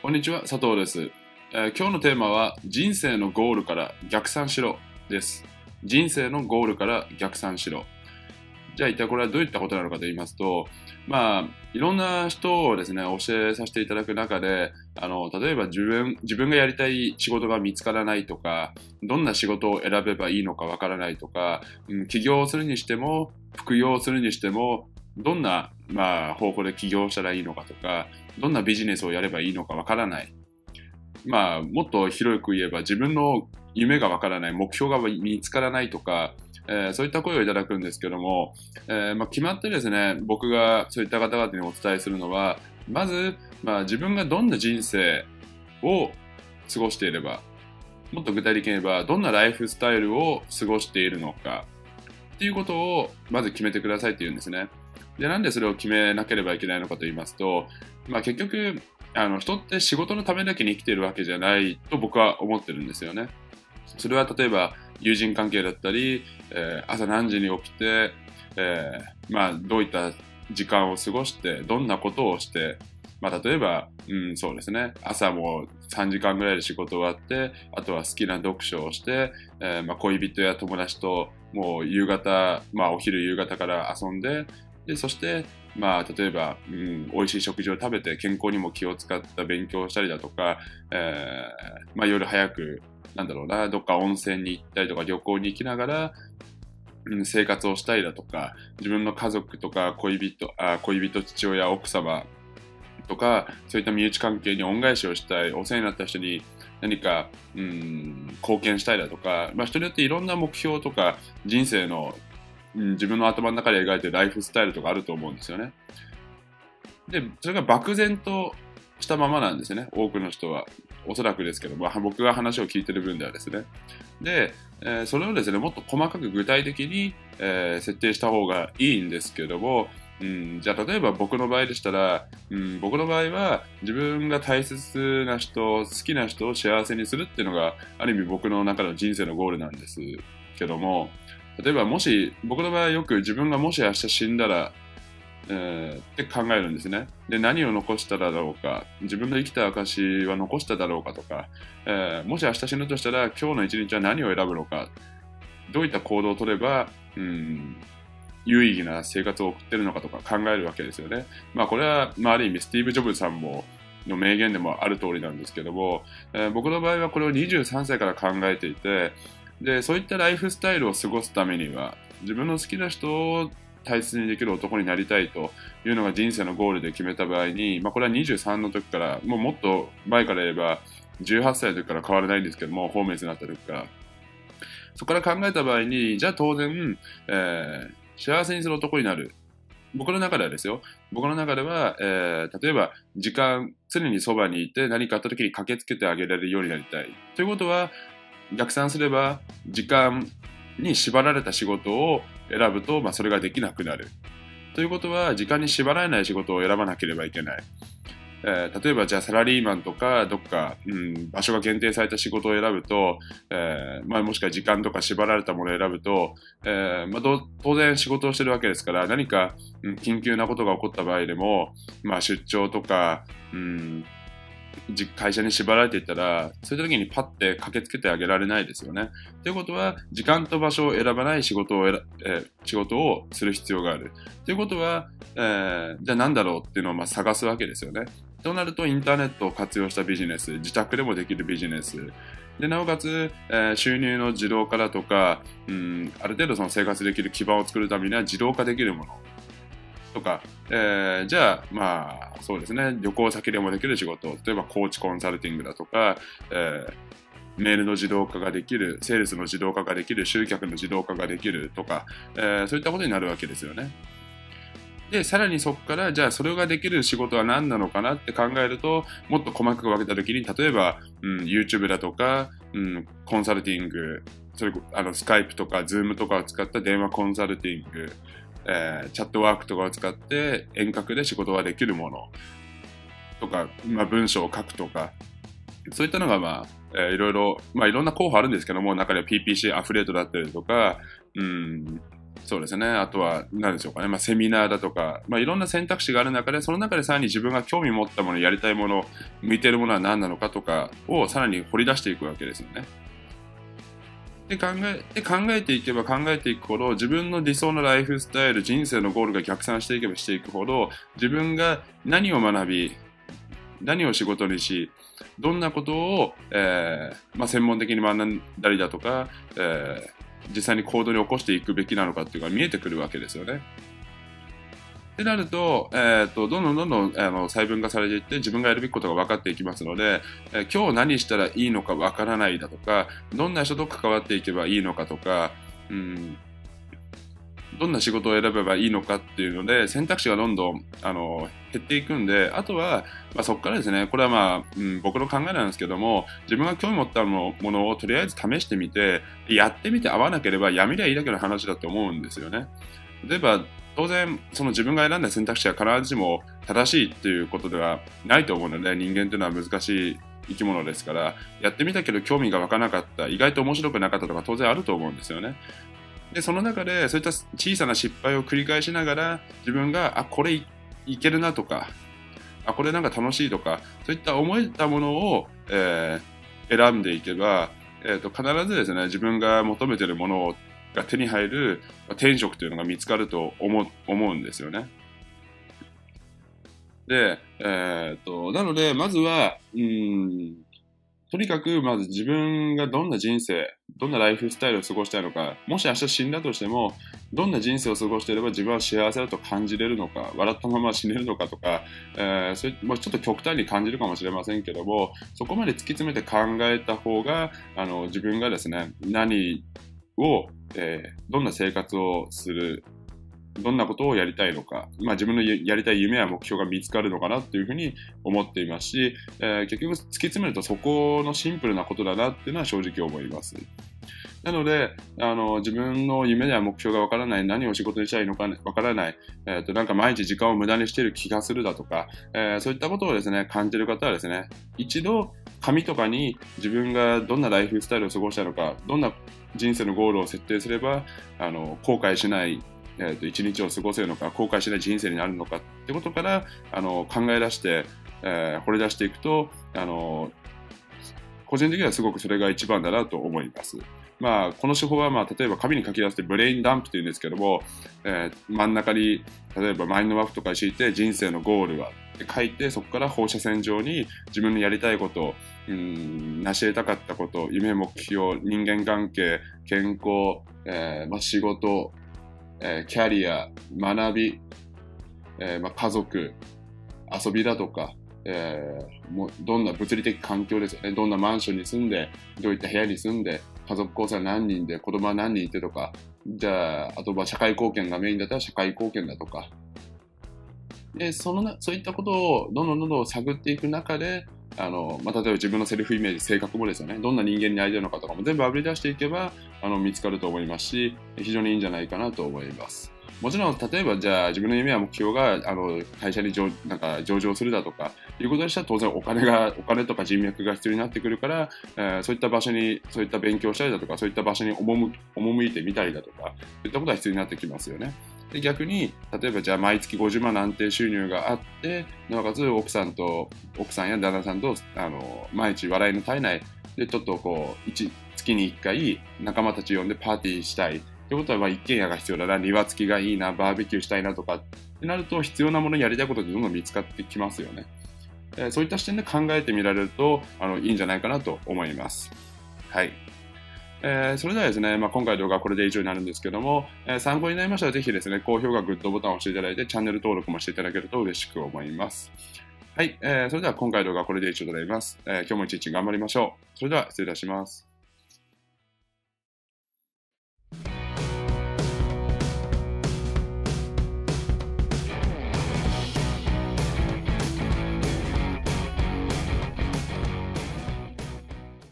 こんにちは、佐藤です、えー今日のテーマは人生のゴールから逆算しろです。人生のゴールから逆算しろ。じゃあ一体これはどういったことなのかと言いますと、まあ、いろんな人をですね、教えさせていただく中で、あの、例えば自分、自分がやりたい仕事が見つからないとか、どんな仕事を選べばいいのかわからないとか、うん起業するにしても、副業するにしても、どんな、まあ、方法で起業したらいいのかとか、どんなビジネスをやればいいのかわからない。まあ、もっと広く言えば自分の夢がわからない、目標が見つからないとか、えーそういった声をいただくんですけども、えーまあ、決まってですね、僕がそういった方々にお伝えするのは、まず、まあ、自分がどんな人生を過ごしていれば、もっと具体的に言えば、どんなライフスタイルを過ごしているのか、っていうことをまず決めてくださいって言うんですね。で、なんでそれを決めなければいけないのかと言いますと、まあ、結局、あの人って仕事のためだけに生きているわけじゃないと僕は思ってるんですよね。それは例えば友人関係だったり、えー朝何時に起きて、えーまあ、どういった時間を過ごして、どんなことをして、まあ、例えば、うん、そうですね、朝も3時間ぐらいで仕事終わって、あとは好きな読書をして、えーまあ、恋人や友達ともう夕方、まあ、お昼夕方から遊んで、でそして、まあ、例えば、うん、美味しい食事を食べて健康にも気を使った勉強をしたりだとか、えーまあ、夜早く、なんだろうな、どっか温泉に行ったりとか旅行に行きながら、うん生活をしたりだとか、自分の家族とか恋人、あ恋人、父親、奥様とか、そういった身内関係に恩返しをしたい、お世話になった人に何か、うん、貢献したいだとか、まあ、人によっていろんな目標とか、人生の、うん、自分の頭の中で描いてるライフスタイルとかあると思うんですよね。で、それが漠然としたままなんですね、多くの人は。おそらくですけど、まあ、僕が話を聞いてる分ではですね。で、えーそれをですね、もっと細かく具体的に、えー設定した方がいいんですけども、うん、じゃあ例えば僕の場合でしたら、うん、僕の場合は自分が大切な人、好きな人を幸せにするっていうのがある意味僕の中の人生のゴールなんですけども、例えばもし、僕の場合はよく自分がもし明日死んだら、えーって考えるんですね。で、何を残しただろうか、自分の生きた証は残しただろうかとか、えーもし明日死ぬとしたら今日の一日は何を選ぶのか、どういった行動を取れば、うん、有意義な生活を送ってるのかとか考えるわけですよね。まあこれは、まあ、ある意味スティーブ・ジョブズさんもの名言でもある通りなんですけども、えー僕の場合はこれを23歳から考えていて、で、そういったライフスタイルを過ごすためには、自分の好きな人を大切にできる男になりたいというのが人生のゴールで決めた場合に、まあ、これは23の時から、もうもっと前から言えば、18歳の時から変わらないんですけども、ホームレスになった時から。そこから考えた場合に、じゃあ当然、えー幸せにする男になる。僕の中ではですよ。僕の中では、えー例えば、時間、常にそばにいて何かあった時に駆けつけてあげられるようになりたい。ということは、逆算すれば、時間に縛られた仕事を選ぶと、まあ、それができなくなる。ということは、時間に縛られない仕事を選ばなければいけない。えー例えば、じゃあサラリーマンとか、どっか、うん、場所が限定された仕事を選ぶと、えーまあ、もしくは時間とか縛られたものを選ぶと、えーまあ、当然仕事をしてるわけですから、何か、うん緊急なことが起こった場合でも、まあ、出張とか、うん、会社に縛られていたら、そういった時にパッて駆けつけてあげられないですよね。ということは、時間と場所を選ばない仕事を、え仕事をする必要がある。ということは、えーじゃあ何だろうっていうのをま探すわけですよね。となると、インターネットを活用したビジネス、自宅でもできるビジネス、でなおかつ、えー収入の自動化だとか、うん、ある程度その生活できる基盤を作るためには自動化できるものとか、えーじゃあ、まあ、そうですね、旅行先でもできる仕事、例えばコーチコンサルティングだとか、えーメールの自動化ができる、セールスの自動化ができる、集客の自動化ができるとか、えーそういったことになるわけですよね。で、さらにそこから、じゃあそれができる仕事は何なのかなって考えると、もっと細かく分けたときに、例えば、うん、YouTube だとか、うん、コンサルティング、それあのスカイプとか Zoom とかを使った電話コンサルティング、えーチャットワークとかを使って遠隔で仕事ができるものとか、まあ、文章を書くとか、そういったのが、まあ、えーいろいろ、まあ、いろんな候補あるんですけども、中では PPC アフレートだったりとか、うん、そうですね。あとは、何でしょうかね。まあ、セミナーだとか、まあ、いろんな選択肢がある中で、その中でさらに自分が興味持ったもの、やりたいもの、向いてるものは何なのかとかをさらに掘り出していくわけですよね。で考えで考えていけば考えていくほど自分の理想のライフスタイル人生のゴールが逆算していけばしていくほど自分が何を学び何を仕事にしどんなことを、えーまあ、専門的に学んだりだとか、えー、実際に行動に起こしていくべきなのかっていうのが見えてくるわけですよね。ってなると、えーと、どんどんどんどんあの細分化されていって自分がやるべきことが分かっていきますので、えー、今日何したらいいのか分からないだとかどんな人と関わっていけばいいのかとか、うん、どんな仕事を選べばいいのかっていうので選択肢がどんどんあの減っていくんであとは、まあ、そこからですねこれはまあ、うん、僕の考えなんですけども自分が興味持ったものをとりあえず試してみてやってみて合わなければやめりゃいいだけの話だと思うんですよね。例えば当然その自分が選んだ選択肢は必ずしも正しいっていうことではないと思うので人間というのは難しい生き物ですからやってみたけど興味が湧かなかった意外と面白くなかったとか当然あると思うんですよね。でその中でそういった小さな失敗を繰り返しながら自分があこれいけるなとかあこれなんか楽しいとかそういった思えたものを、えー、選んでいけば、えーと、と必ずですね自分が求めてるものをが手に入る転職というのが見つかると思思うんですよね。で、えー、っと、なので、まずは、うん、とにかく、まず自分がどんな人生、どんなライフスタイルを過ごしたいのか、もし明日死んだとしても、どんな人生を過ごしていれば自分は幸せだと感じれるのか、笑ったまま死ねるのかとか、えー、それもうちょっと極端に感じるかもしれませんけども、そこまで突き詰めて考えた方が、あの自分がですね、何を、えー、どんな生活をする、どんなことをやりたいのか、まあ、自分のやりたい夢や目標が見つかるのかなっていうふうに思っていますし、えー、結局突き詰めるとそこのシンプルなことだなっていうのは正直思います。なので、あの自分の夢や目標がわからない、何を仕事にしたいいのかわからない、えーと、なんか毎日時間を無駄にしている気がするだとか、えー、そういったことをですね、感じる方はですね、一度紙とかに自分がどんなライフスタイルを過ごしたのか、どんな人生のゴールを設定すれば、あの後悔しない、えーと、一日を過ごせるのか、後悔しない人生になるのかってことからあの考え出して、えー、掘り出していくと、あの個人的にはすごくそれが一番だなと思います。まあ、この手法は、まあ、例えば紙に書き出してブレインダンプというんですけども、えー、真ん中に例えばマインドマップとか敷いて人生のゴールはって書いてそこから放射線上に自分のやりたいことうん成し得たかったこと夢目標人間関係健康、えーまあ、仕事、えー、キャリア学び、えーまあ、家族遊びだとかえー、もうどんな物理的環境ですよね。どんなマンションに住んで、どういった部屋に住んで、家族構成は何人で、子供は何人いてとか、じゃあ、あとは社会貢献がメインだったら社会貢献だとか。で、そのな、そういったことをどんどんどんどん探っていく中で、あの、まあ、例えば自分のセルフイメージ、性格もですよね。どんな人間になりたいのかとかも全部あぶり出していけば、あの、見つかると思いますし、非常にいいんじゃないかなと思います。もちろん、例えばじゃあ自分の夢や目標があの会社に上なんか上場するだとかいうことでしたら当然お金がお金とか人脈が必要になってくるから、えー、そういった場所にそういった勉強したりだとかそういった場所に赴いてみたりだとかそういったことが必要になってきますよね。で逆に例えばじゃあ毎月50万安定収入があってなおかつ奥さんと奥さんや旦那さんとあの毎日笑いの絶えないでちょっとこう月に1回仲間たち呼んでパーティーしたいってことは、一軒家が必要だな、庭付きがいいな、バーベキューしたいなとかってなると、必要なものやりたいことってどんどん見つかってきますよね。そういった視点で考えてみられるとあのいいんじゃないかなと思います。はい。えー、それではですね、まあ、今回の動画はこれで以上になるんですけども、えー、参考になりましたらぜひですね、高評価、グッドボタンを押していただいて、チャンネル登録もしていただけると嬉しく思います。はい、えー、それでは今回の動画はこれで以上となります。え今日も一日頑張りましょう。それでは失礼いたします。